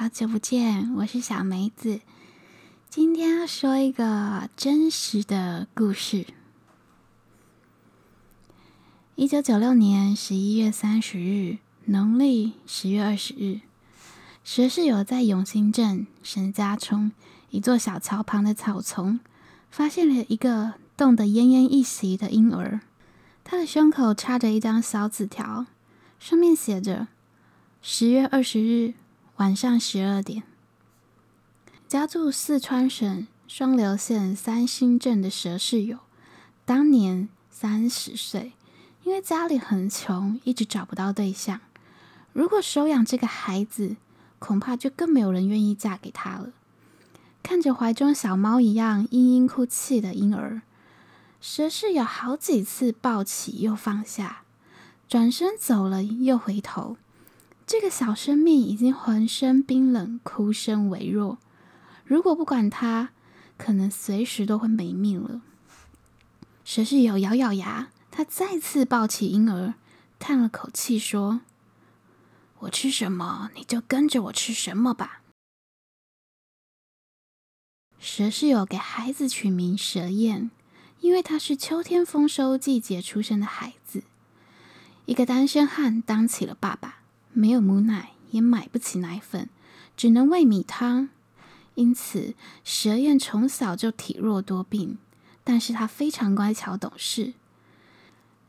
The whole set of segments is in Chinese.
好久不见，我是小梅子。今天要说一个真实的故事。一九九六年十一月三十日，农历十月二十日，佘世友在永兴镇沈家冲一座小桥旁的草丛，发现了一个冻得奄奄一息的婴儿。他的胸口插着一张小纸条，上面写着：“十月二十日。”晚上十二点，家住四川省双流县三星镇的佘世友，当年三十岁，因为家里很穷，一直找不到对象。如果收养这个孩子，恐怕就更没有人愿意嫁给他了。看着怀中小猫一样嘤嘤哭泣的婴儿，佘世友好几次抱起又放下，转身走了又回头。这个小生命已经浑身冰冷，哭声微弱。如果不管它，可能随时都会没命了。佘世友咬咬牙，他再次抱起婴儿，叹了口气说：“我吃什么，你就跟着我吃什么吧。”佘世友给孩子取名佘艳，因为他是秋天丰收季节出生的孩子。一个单身汉当起了爸爸。没有母奶，也买不起奶粉，只能喂米汤。因此，蛇燕从小就体弱多病，但是它非常乖巧懂事。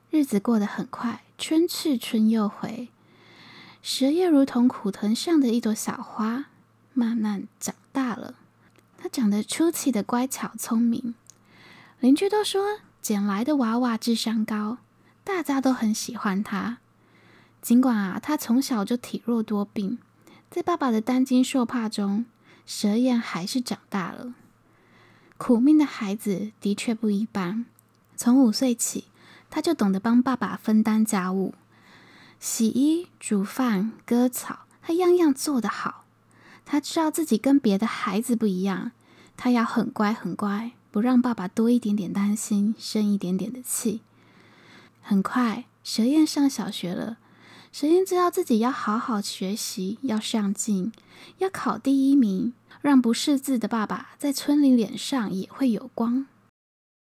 日子过得很快，春去春又回。蛇燕如同苦藤上的一朵小花，慢慢长大了。它长得出奇的乖巧聪明，邻居都说捡来的娃娃智商高，大家都很喜欢它。尽管啊，他从小就体弱多病，在爸爸的担惊受怕中，蛇燕还是长大了。苦命的孩子的确不一般。从五岁起，他就懂得帮爸爸分担家务，洗衣、煮饭、割草，他样样做得好。他知道自己跟别的孩子不一样，他要很乖很乖，不让爸爸多一点点担心，生一点点的气。很快，蛇燕上小学了。佘艳知道自己要好好学习，要上进，要考第一名，让不识字的爸爸在村里脸上也会有光。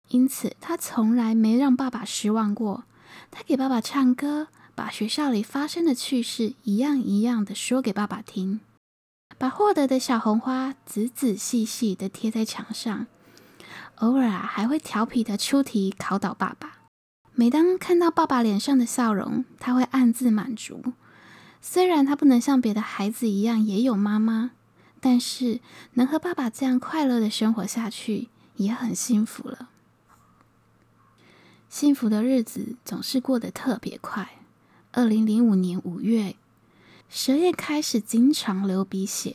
因此，他从来没让爸爸失望过。他给爸爸唱歌，把学校里发生的趣事一样一样的说给爸爸听，把获得的小红花仔仔细细的贴在墙上，偶尔啊还会调皮的出题考倒爸爸。每当看到爸爸脸上的笑容，他会暗自满足。虽然他不能像别的孩子一样也有妈妈，但是能和爸爸这样快乐的生活下去，也很幸福了。幸福的日子总是过得特别快。二零零五年五月，蛇燕开始经常流鼻血。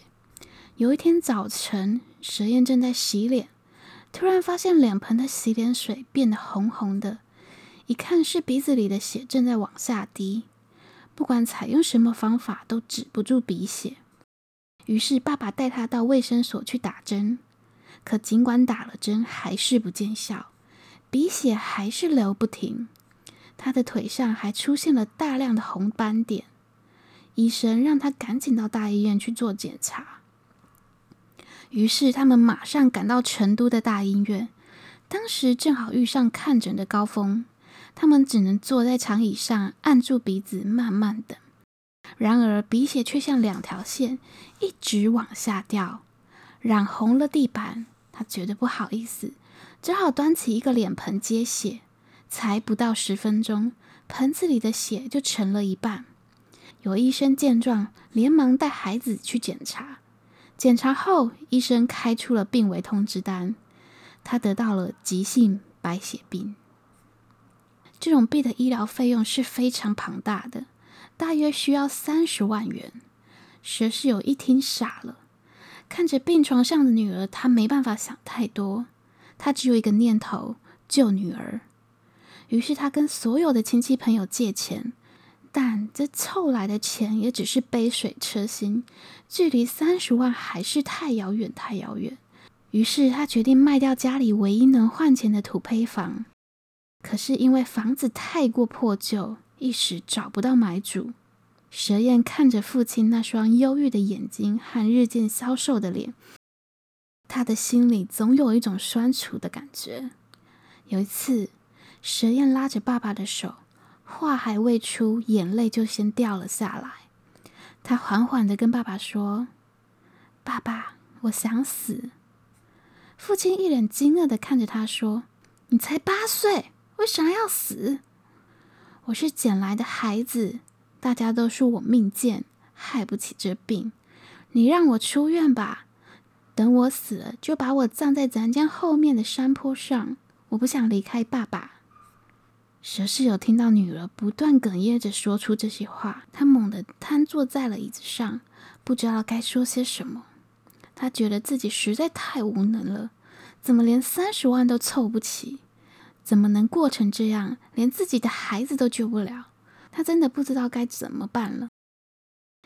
有一天早晨，蛇燕正在洗脸，突然发现脸盆的洗脸水变得红红的。一看是鼻子里的血正在往下滴，不管采用什么方法都止不住鼻血。于是爸爸带他到卫生所去打针，可尽管打了针还是不见效，鼻血还是流不停。他的腿上还出现了大量的红斑点，医生让他赶紧到大医院去做检查。于是他们马上赶到成都的大医院，当时正好遇上看诊的高峰。他们只能坐在长椅上，按住鼻子，慢慢等。然而，鼻血却像两条线，一直往下掉，染红了地板。他觉得不好意思，只好端起一个脸盆接血。才不到十分钟，盆子里的血就成了一半。有医生见状，连忙带孩子去检查。检查后，医生开出了病危通知单，他得到了急性白血病。这种病的医疗费用是非常庞大的，大约需要三十万元。佘世友一听傻了，看着病床上的女儿，他没办法想太多，他只有一个念头：救女儿。于是他跟所有的亲戚朋友借钱，但这凑来的钱也只是杯水车薪，距离三十万还是太遥远，太遥远。于是他决定卖掉家里唯一能换钱的土坯房。可是因为房子太过破旧，一时找不到买主。蛇燕看着父亲那双忧郁的眼睛和日渐消瘦的脸，他的心里总有一种酸楚的感觉。有一次，蛇燕拉着爸爸的手，话还未出，眼泪就先掉了下来。他缓缓地跟爸爸说：“爸爸，我想死。”父亲一脸惊愕地看着他说：“你才八岁，为啥要死？我是捡来的孩子，大家都说我命贱，害不起这病。你让我出院吧，等我死了，就把我葬在咱家后面的山坡上。我不想离开爸爸。”蛇室友听到女儿不断哽咽着说出这些话，他猛地瘫坐在了椅子上，不知道该说些什么。他觉得自己实在太无能了，怎么连三十万都凑不齐？怎么能过成这样，连自己的孩子都救不了？他真的不知道该怎么办了。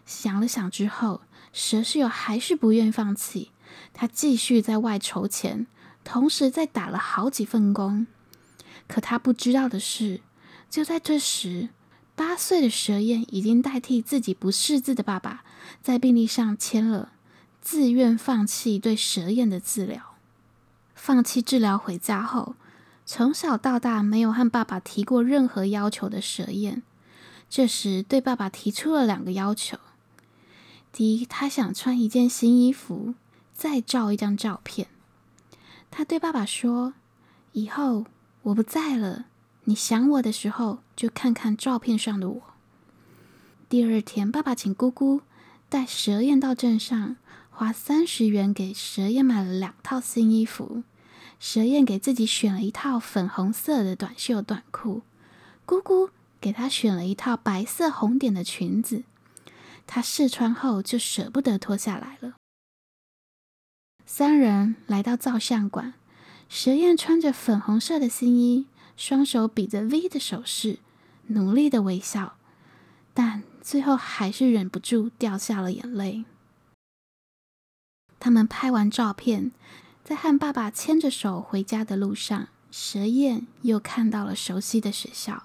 想了想之后，蛇室友还是不愿放弃，他继续在外筹钱，同时在打了好几份工。可他不知道的是，就在这时，八岁的蛇燕已经代替自己不识字的爸爸，在病历上签了。自愿放弃对蛇燕的治疗，放弃治疗回家后，从小到大没有和爸爸提过任何要求的蛇燕，这时对爸爸提出了两个要求：第一，他想穿一件新衣服，再照一张照片。他对爸爸说：“以后我不在了，你想我的时候，就看看照片上的我。”第二天，爸爸请姑姑带蛇燕到镇上。花三十元给蛇燕买了两套新衣服，蛇燕给自己选了一套粉红色的短袖短裤，姑姑给她选了一套白色红点的裙子。她试穿后就舍不得脱下来了。三人来到照相馆，蛇燕穿着粉红色的新衣，双手比着 V 的手势，努力的微笑，但最后还是忍不住掉下了眼泪。他们拍完照片，在和爸爸牵着手回家的路上，蛇燕又看到了熟悉的学校。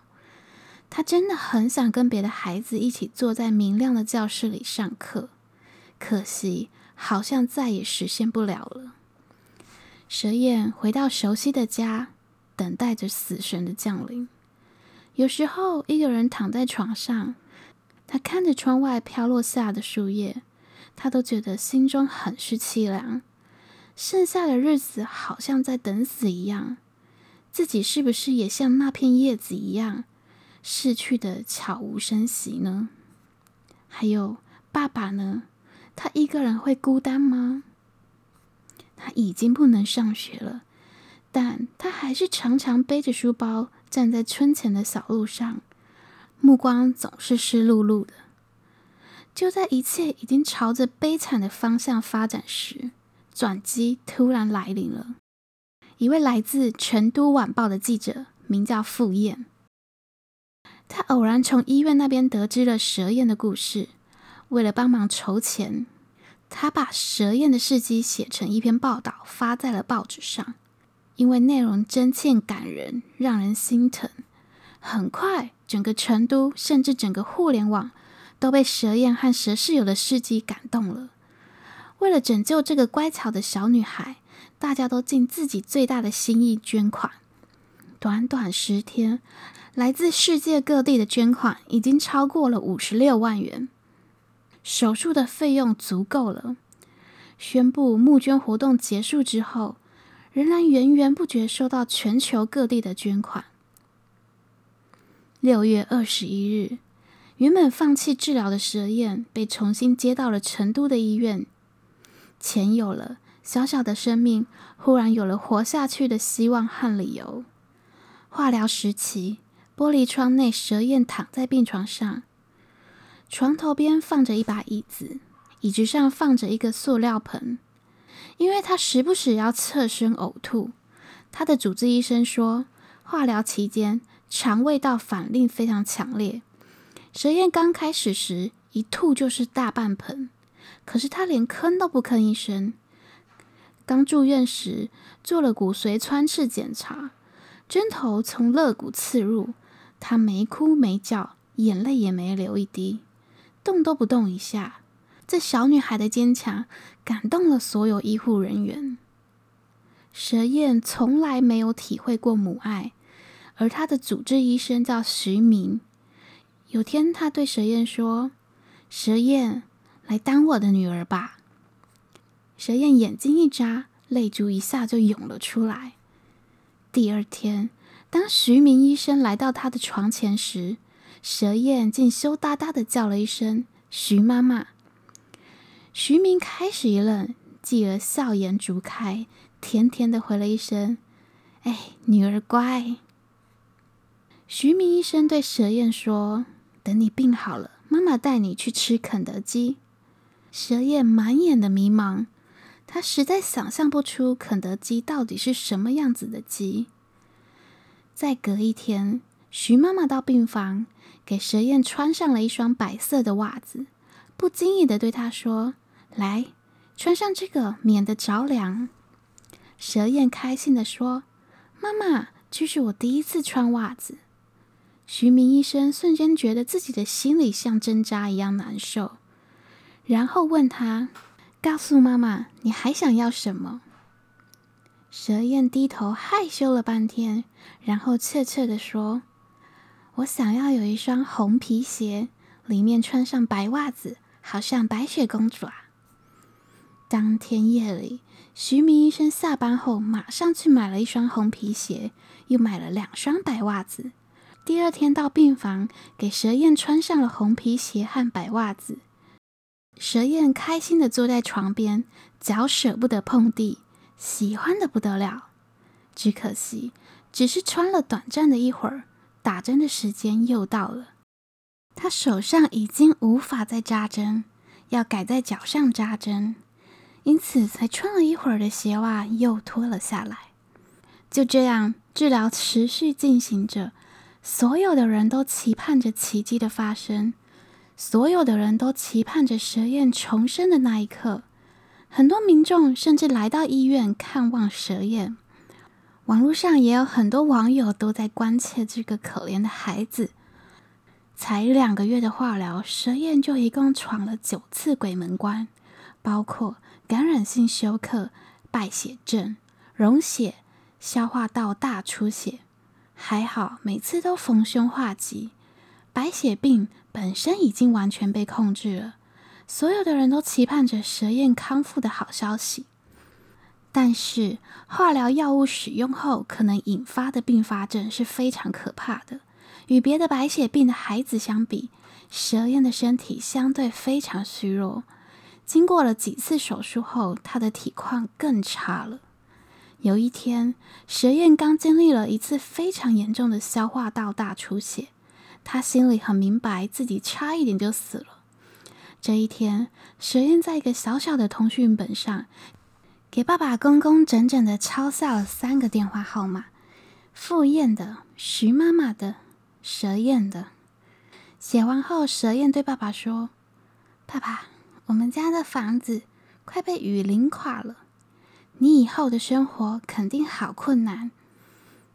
他真的很想跟别的孩子一起坐在明亮的教室里上课，可惜好像再也实现不了了。蛇燕回到熟悉的家，等待着死神的降临。有时候，一个人躺在床上，他看着窗外飘落下的树叶。他都觉得心中很是凄凉，剩下的日子好像在等死一样。自己是不是也像那片叶子一样，逝去的悄无声息呢？还有爸爸呢？他一个人会孤单吗？他已经不能上学了，但他还是常常背着书包站在村前的小路上，目光总是湿漉漉的。就在一切已经朝着悲惨的方向发展时，转机突然来临了。一位来自《成都晚报》的记者，名叫傅燕。他偶然从医院那边得知了蛇燕的故事，为了帮忙筹钱，他把蛇燕的事迹写成一篇报道，发在了报纸上。因为内容真切感人，让人心疼。很快，整个成都，甚至整个互联网。都被蛇燕和蛇室友的事迹感动了。为了拯救这个乖巧的小女孩，大家都尽自己最大的心意捐款。短短十天，来自世界各地的捐款已经超过了五十六万元。手术的费用足够了。宣布募捐活动结束之后，仍然源源不绝收到全球各地的捐款。六月二十一日。原本放弃治疗的蛇燕被重新接到了成都的医院，钱有了，小小的生命忽然有了活下去的希望和理由。化疗时期，玻璃窗内，蛇燕躺在病床上，床头边放着一把椅子，椅子上放着一个塑料盆，因为他时不时要侧身呕吐。他的主治医生说，化疗期间肠胃道反应非常强烈。蛇燕刚开始时一吐就是大半盆，可是他连吭都不吭一声。刚住院时做了骨髓穿刺检查，针头从肋骨刺入，他没哭没叫，眼泪也没流一滴。动都不动一下。这小女孩的坚强感动了所有医护人员。蛇燕从来没有体会过母爱，而她的主治医生叫徐明。有天，他对蛇燕说：“蛇燕，来当我的女儿吧。”蛇燕眼睛一眨，泪珠一下就涌了出来。第二天，当徐明医生来到他的床前时，蛇燕竟羞答答的叫了一声“徐妈妈”。徐明开始一愣，继而笑颜逐开，甜甜的回了一声：“哎，女儿乖。”徐明医生对蛇燕说：“等你病好了，妈妈带你去吃肯德基。”蛇燕满眼的迷茫，她实在想象不出肯德基到底是什么样子的鸡。再隔一天，徐妈妈到病房，给蛇燕穿上了一双白色的袜子，不经意的对她说。来，穿上这个，免得着凉。蛇燕开心地说：“妈妈，这是我第一次穿袜子。”徐明医生瞬间觉得自己的心里像针扎一样难受，然后问他：“告诉妈妈，你还想要什么？”蛇燕低头害羞了半天，然后怯怯地说：“我想要有一双红皮鞋，里面穿上白袜子，好像白雪公主啊。”当天夜里，徐明医生下班后马上去买了一双红皮鞋，又买了两双白袜子。第二天到病房，给蛇燕穿上了红皮鞋和白袜子。蛇燕开心地坐在床边，脚舍不得碰地，喜欢的不得了。只可惜，只是穿了短暂的一会儿，打针的时间又到了。他手上已经无法再扎针，要改在脚上扎针。因此，才穿了一会儿的鞋袜又脱了下来。就这样，治疗持续进行着。所有的人都期盼着奇迹的发生，所有的人都期盼着蛇燕重生的那一刻。很多民众甚至来到医院看望蛇燕。网络上也有很多网友都在关切这个可怜的孩子。才两个月的化疗，蛇燕就一共闯了九次鬼门关，包括。感染性休克、败血症、溶血、消化道大出血，还好每次都逢凶化吉。白血病本身已经完全被控制了，所有的人都期盼着蛇燕康复的好消息。但是化疗药物使用后可能引发的并发症是非常可怕的。与别的白血病的孩子相比，蛇燕的身体相对非常虚弱。经过了几次手术后，他的体况更差了。有一天，蛇燕刚经历了一次非常严重的消化道大出血，他心里很明白自己差一点就死了。这一天，蛇燕在一个小小的通讯本上，给爸爸工工整整的抄下了三个电话号码：傅燕的、徐妈妈的、蛇燕的。写完后，蛇燕对爸爸说：“爸爸。”我们家的房子快被雨淋垮了，你以后的生活肯定好困难。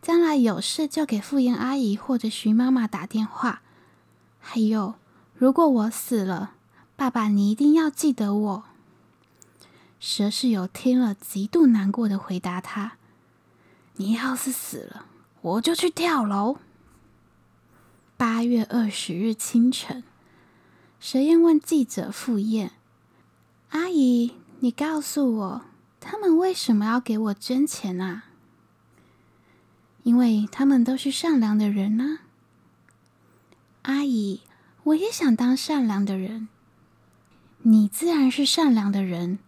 将来有事就给傅燕阿姨或者徐妈妈打电话。还有，如果我死了，爸爸你一定要记得我。蛇室友听了，极度难过的回答他：“你要是死了，我就去跳楼。”八月二十日清晨，蛇燕问记者傅燕。阿姨，你告诉我，他们为什么要给我捐钱啊？因为他们都是善良的人呢。阿姨，我也想当善良的人。你自然是善良的人，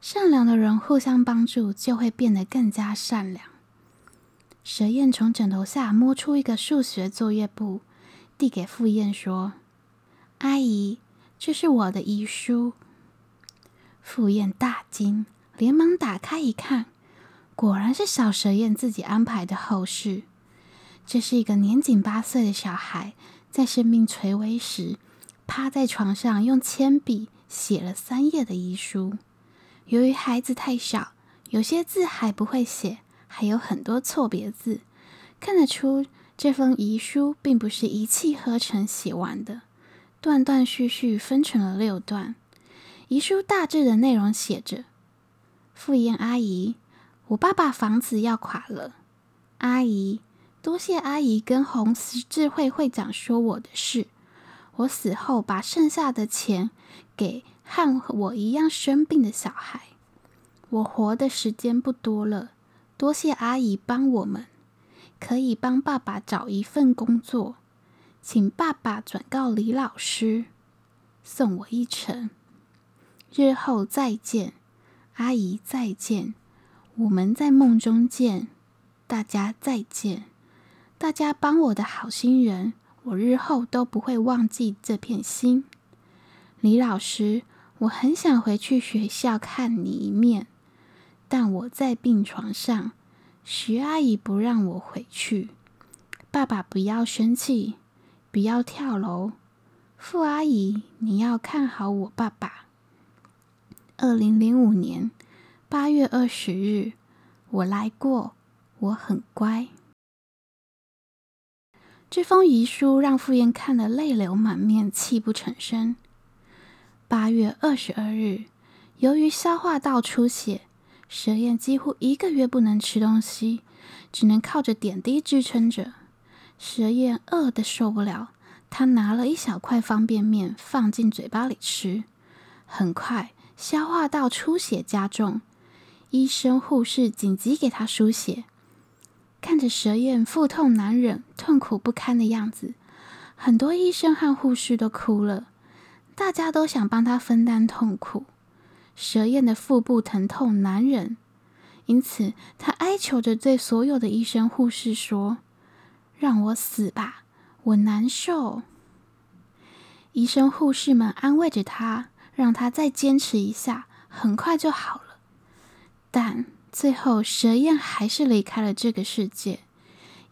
善良的人互相帮助，就会变得更加善良。蛇燕从枕头下摸出一个数学作业簿，递给傅燕说：“阿姨，这是我的遗书。”傅燕大惊，连忙打开一看，果然是小蛇燕自己安排的后事。这是一个年仅八岁的小孩，在生命垂危时，趴在床上用铅笔写了三页的遗书。由于孩子太小，有些字还不会写，还有很多错别字，看得出这封遗书并不是一气呵成写完的。断断续续分成了六段。遗书大致的内容写着：“傅燕阿姨，我爸爸房子要垮了。阿姨，多谢阿姨跟红十字会会长说我的事。我死后把剩下的钱给和我一样生病的小孩。我活的时间不多了，多谢阿姨帮我们。”可以帮爸爸找一份工作，请爸爸转告李老师，送我一程。日后再见，阿姨再见，我们在梦中见，大家再见。大家帮我的好心人，我日后都不会忘记这片心。李老师，我很想回去学校看你一面，但我在病床上。徐阿姨不让我回去，爸爸不要生气，不要跳楼。傅阿姨，你要看好我爸爸。二零零五年八月二十日，我来过，我很乖。这封遗书让傅燕看得泪流满面，泣不成声。八月二十二日，由于消化道出血。蛇燕几乎一个月不能吃东西，只能靠着点滴支撑着。蛇燕饿得受不了，他拿了一小块方便面放进嘴巴里吃。很快，消化道出血加重，医生护士紧急给他输血。看着蛇燕腹痛难忍、痛苦不堪的样子，很多医生和护士都哭了，大家都想帮他分担痛苦。蛇燕的腹部疼痛难忍，因此他哀求着对所有的医生护士说：“让我死吧，我难受。”医生护士们安慰着他，让他再坚持一下，很快就好了。但最后，蛇燕还是离开了这个世界。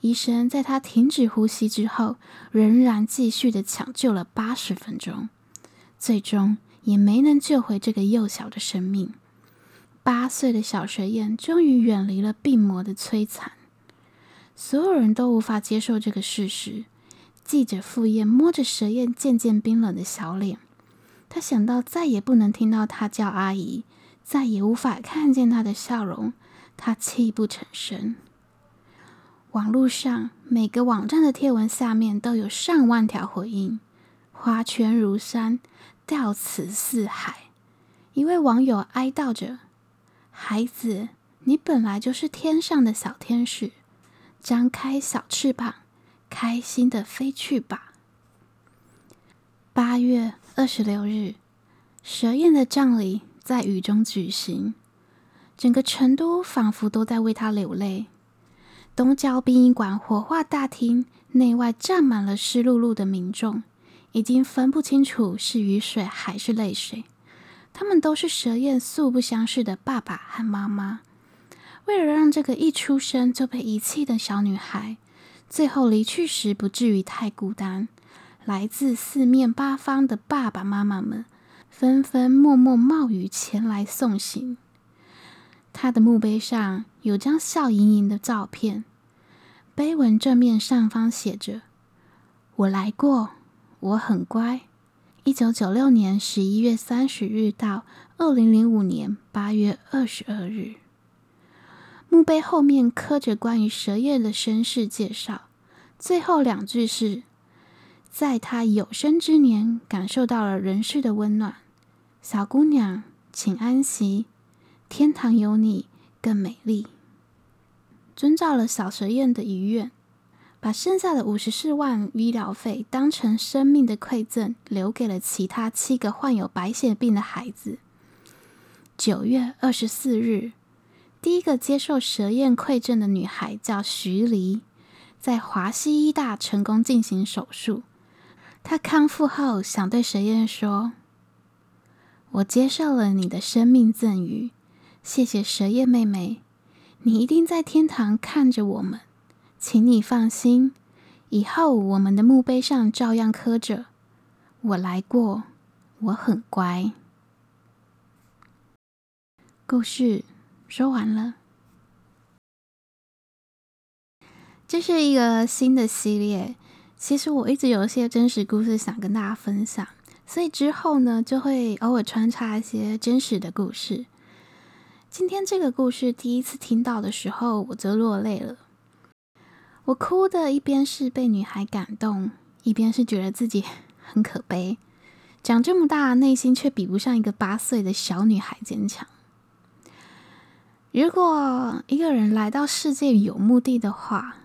医生在他停止呼吸之后，仍然继续的抢救了八十分钟，最终，也没能救回这个幼小的生命。八岁的小蛇燕终于远离了病魔的摧残。所有人都无法接受这个事实。记者傅燕摸着蛇燕渐渐冰冷的小脸，他想到再也不能听到她叫阿姨，再也无法看见他的笑容，他泣不成声。网络上每个网站的贴文下面都有上万条回应，花圈如山。吊词四海，一位网友哀悼着：“孩子，你本来就是天上的小天使，张开小翅膀，开心的飞去吧。”八月二十六日，蛇宴的葬礼在雨中举行，整个成都仿佛都在为他流泪。东郊殡仪馆火化大厅内外站满了湿漉漉的民众。已经分不清楚是雨水还是泪水，他们都是蛇燕素不相识的爸爸和妈妈。为了让这个一出生就被遗弃的小女孩，最后离去时不至于太孤单，来自四面八方的爸爸妈妈们纷纷默默冒雨前来送行。他的墓碑上有张笑盈盈的照片，碑文正面上方写着：“我来过。”我很乖。一九九六年十一月三十日到二零零五年八月二十二日，墓碑后面刻着关于蛇夜的身世介绍。最后两句是：在她有生之年，感受到了人世的温暖。小姑娘，请安息，天堂有你更美丽。遵照了小蛇燕的遗愿。把剩下的五十四万医疗费当成生命的馈赠，留给了其他七个患有白血病的孩子。九月二十四日，第一个接受蛇燕馈赠的女孩叫徐黎，在华西医大成功进行手术。他康复后想对蛇燕说：“我接受了你的生命赠予，谢谢蛇燕妹妹，你一定在天堂看着我们。”请你放心，以后我们的墓碑上照样刻着“我来过，我很乖”。故事说完了。这是一个新的系列，其实我一直有一些真实故事想跟大家分享，所以之后呢，就会偶尔穿插一些真实的故事。今天这个故事第一次听到的时候，我就落泪了。我哭的一边是被女孩感动，一边是觉得自己很可悲。长这么大，内心却比不上一个八岁的小女孩坚强。如果一个人来到世界有目的的话，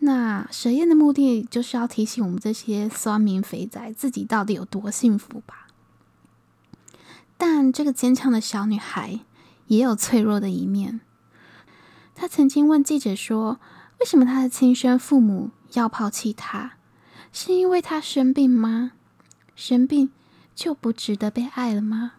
那蛇宴的目的就是要提醒我们这些酸民肥仔自己到底有多幸福吧。但这个坚强的小女孩也有脆弱的一面。她曾经问记者说：“为什么她的亲生父母要抛弃她？是因为她生病吗？生病就不值得被爱了吗？”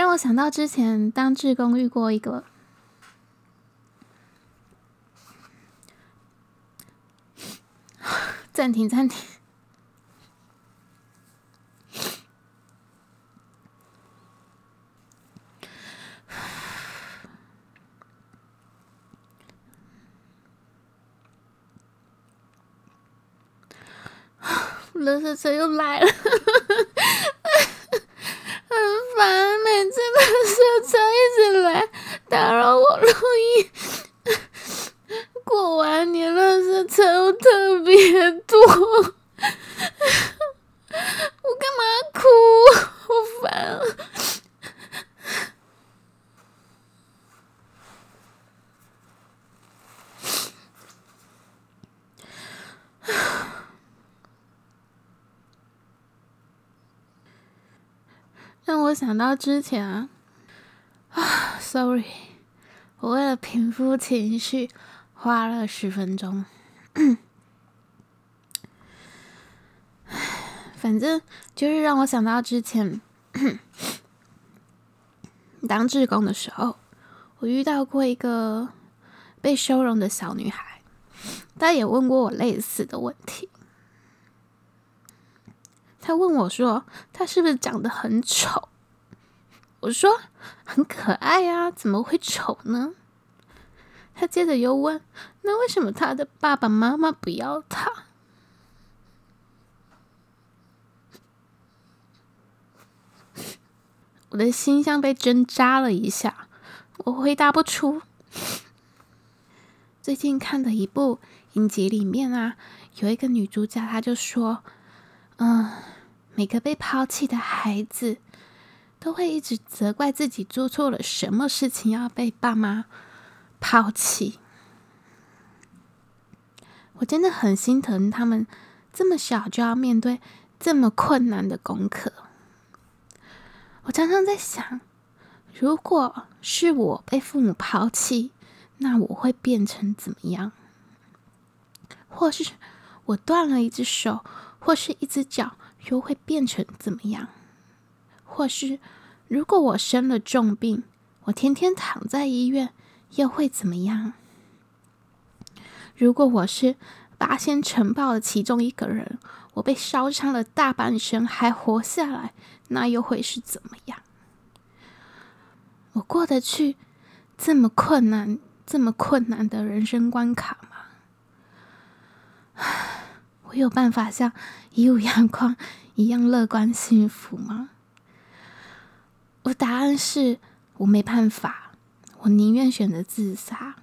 让我想到之前当志工遇过一个，暂停暂停，垃圾车又来了。打扰我录音。过完年了，这车又特别多，我干嘛哭？好烦啊！让我想到之前。啊，sorry，我为了平复情绪花了十分钟。反正就是让我想到之前当志工的时候，我遇到过一个被收容的小女孩，她也问过我类似的问题。她问我说：“她是不是长得很丑？”我说很可爱呀，怎么会丑呢？他接着又问：“那为什么他的爸爸妈妈不要他？”我的心像被针扎了一下，我回答不出。最近看的一部影集里面啊，有一个女主角，她就说：“嗯，每个被抛弃的孩子。”都会一直责怪自己做错了什么事情要被爸妈抛弃。我真的很心疼他们这么小就要面对这么困难的功课。我常常在想，如果是我被父母抛弃，那我会变成怎么样？或是我断了一只手，或是一只脚，又会变成怎么样？或是，如果我生了重病，我天天躺在医院，又会怎么样？如果我是八仙尘爆的其中一个人，我被烧伤了大半身还活下来，那又会是怎么样？我过得去这么困难、这么困难的人生关卡吗？我有办法像一五阳光一样乐观幸福吗？我答案是我没办法，我宁愿选择自杀。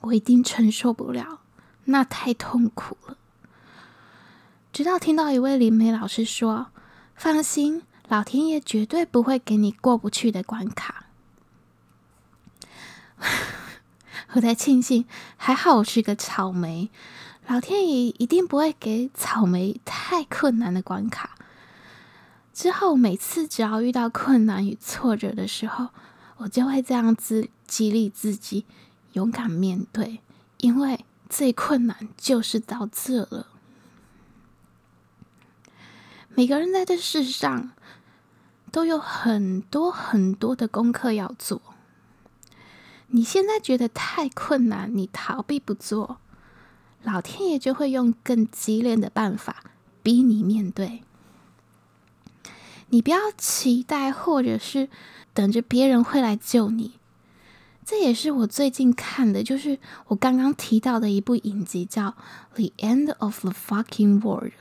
我一定承受不了，那太痛苦了。直到听到一位灵媒老师说：“放心，老天爷绝对不会给你过不去的关卡。”我才庆幸，还好我是个草莓，老天爷一定不会给草莓太困难的关卡。之后，每次只要遇到困难与挫折的时候，我就会这样子激励自己，勇敢面对，因为最困难就是到这了。每个人在这世上都有很多很多的功课要做。你现在觉得太困难，你逃避不做，老天爷就会用更激烈的办法逼你面对。你不要期待，或者是等着别人会来救你。这也是我最近看的，就是我刚刚提到的一部影集，叫《The End of the Fucking World》，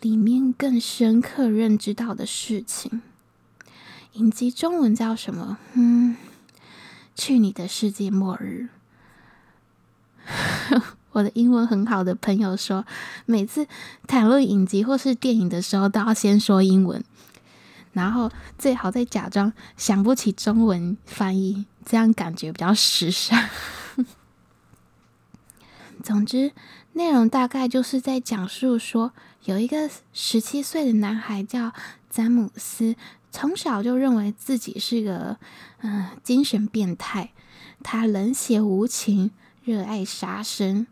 里面更深刻认知到的事情。影集中文叫什么？嗯，去你的世界末日。我的英文很好的朋友说，每次谈论影集或是电影的时候，都要先说英文。然后最好再假装想不起中文翻译，这样感觉比较时尚。总之，内容大概就是在讲述说，有一个十七岁的男孩叫詹姆斯，从小就认为自己是个嗯、精神变态，他冷血无情，热爱杀生。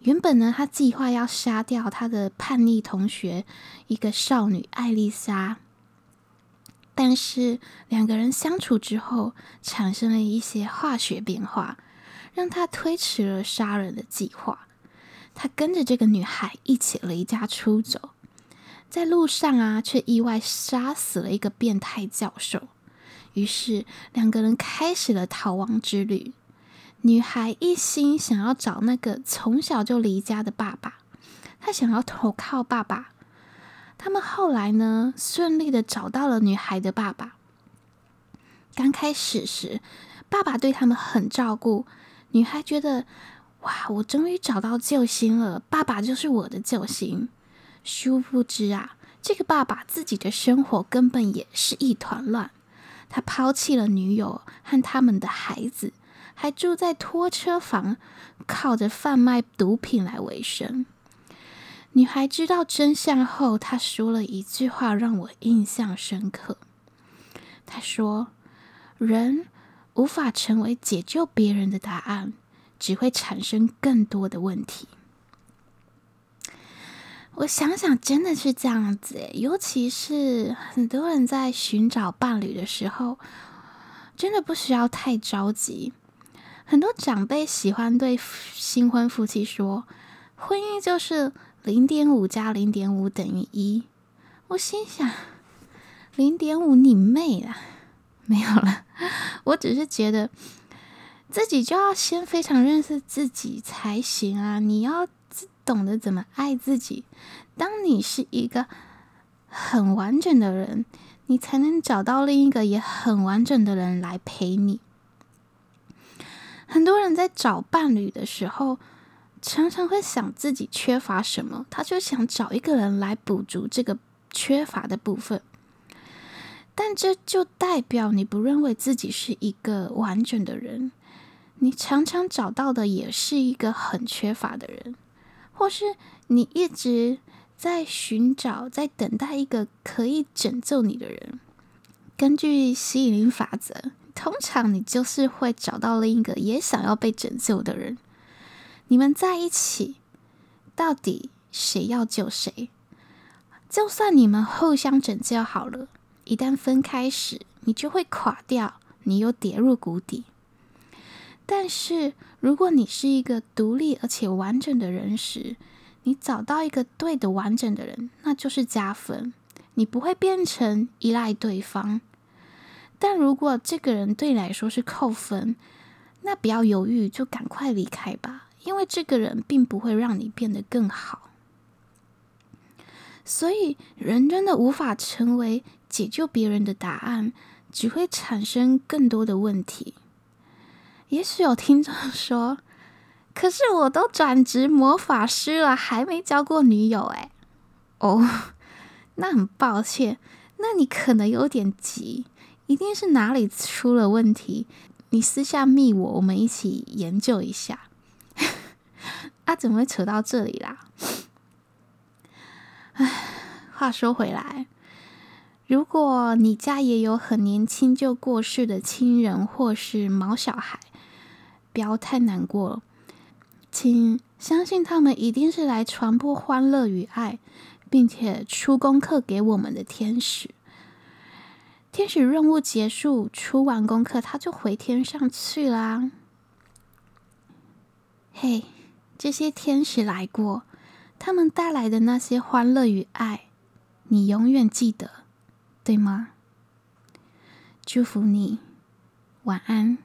原本呢，他计划要杀掉他的叛逆同学，一个少女艾丽莎。但是两个人相处之后，产生了一些化学变化，让他推迟了杀人的计划。他跟着这个女孩一起离家出走，在路上啊，却意外杀死了一个变态教授。于是两个人开始了逃亡之旅。女孩一心想要找那个从小就离家的爸爸，她想要投靠爸爸。他们后来呢，顺利的找到了女孩的爸爸。刚开始时，爸爸对他们很照顾，女孩觉得哇，我终于找到救星了，爸爸就是我的救星。殊不知啊，这个爸爸自己的生活根本也是一团乱，他抛弃了女友和他们的孩子，还住在拖车房，靠着贩卖毒品来维生。女孩知道真相后，她说了一句话让我印象深刻。她说：“人无法成为解救别人的答案，只会产生更多的问题。”我想想，真的是这样子，尤其是很多人在寻找伴侣的时候，真的不需要太着急。很多长辈喜欢对新婚夫妻说：“婚姻就是。”零点五加零点五等于一，我心想，零点五你妹啦！没有了，我只是觉得自己就要先非常认识自己才行啊！你要懂得怎么爱自己。当你是一个很完整的人，你才能找到另一个也很完整的人来陪你。很多人在找伴侣的时候，常常会想自己缺乏什么，他就想找一个人来补足这个缺乏的部分。但这就代表你不认为自己是一个完整的人，你常常找到的也是一个很缺乏的人，或是你一直在寻找、在等待一个可以拯救你的人。根据吸引力法则，通常你就是会找到另一个也想要被拯救的人。你们在一起，到底谁要救谁？就算你们互相拯救好了，一旦分开时，你就会垮掉，你又跌入谷底。但是，如果你是一个独立而且完整的人时，你找到一个对的完整的人，那就是加分，你不会变成依赖对方。但如果这个人对你来说是扣分，那不要犹豫，就赶快离开吧。因为这个人并不会让你变得更好，所以人真的无法成为解救别人的答案，只会产生更多的问题。也许有听众说：“可是我都转职魔法师了，还没交过女友。”哎，哦，那很抱歉，那你可能有点急，一定是哪里出了问题。你私下密我，我们一起研究一下。啊，怎么会扯到这里啦？唉，话说回来，如果你家也有很年轻就过世的亲人或是毛小孩，不要太难过了，请相信他们一定是来传播欢乐与爱，并且出功课给我们的天使。天使任务结束，出完功课，他就回天上去啦。嘿，这些天使来过，他们带来的那些欢乐与爱，你永远记得，对吗？祝福你，晚安。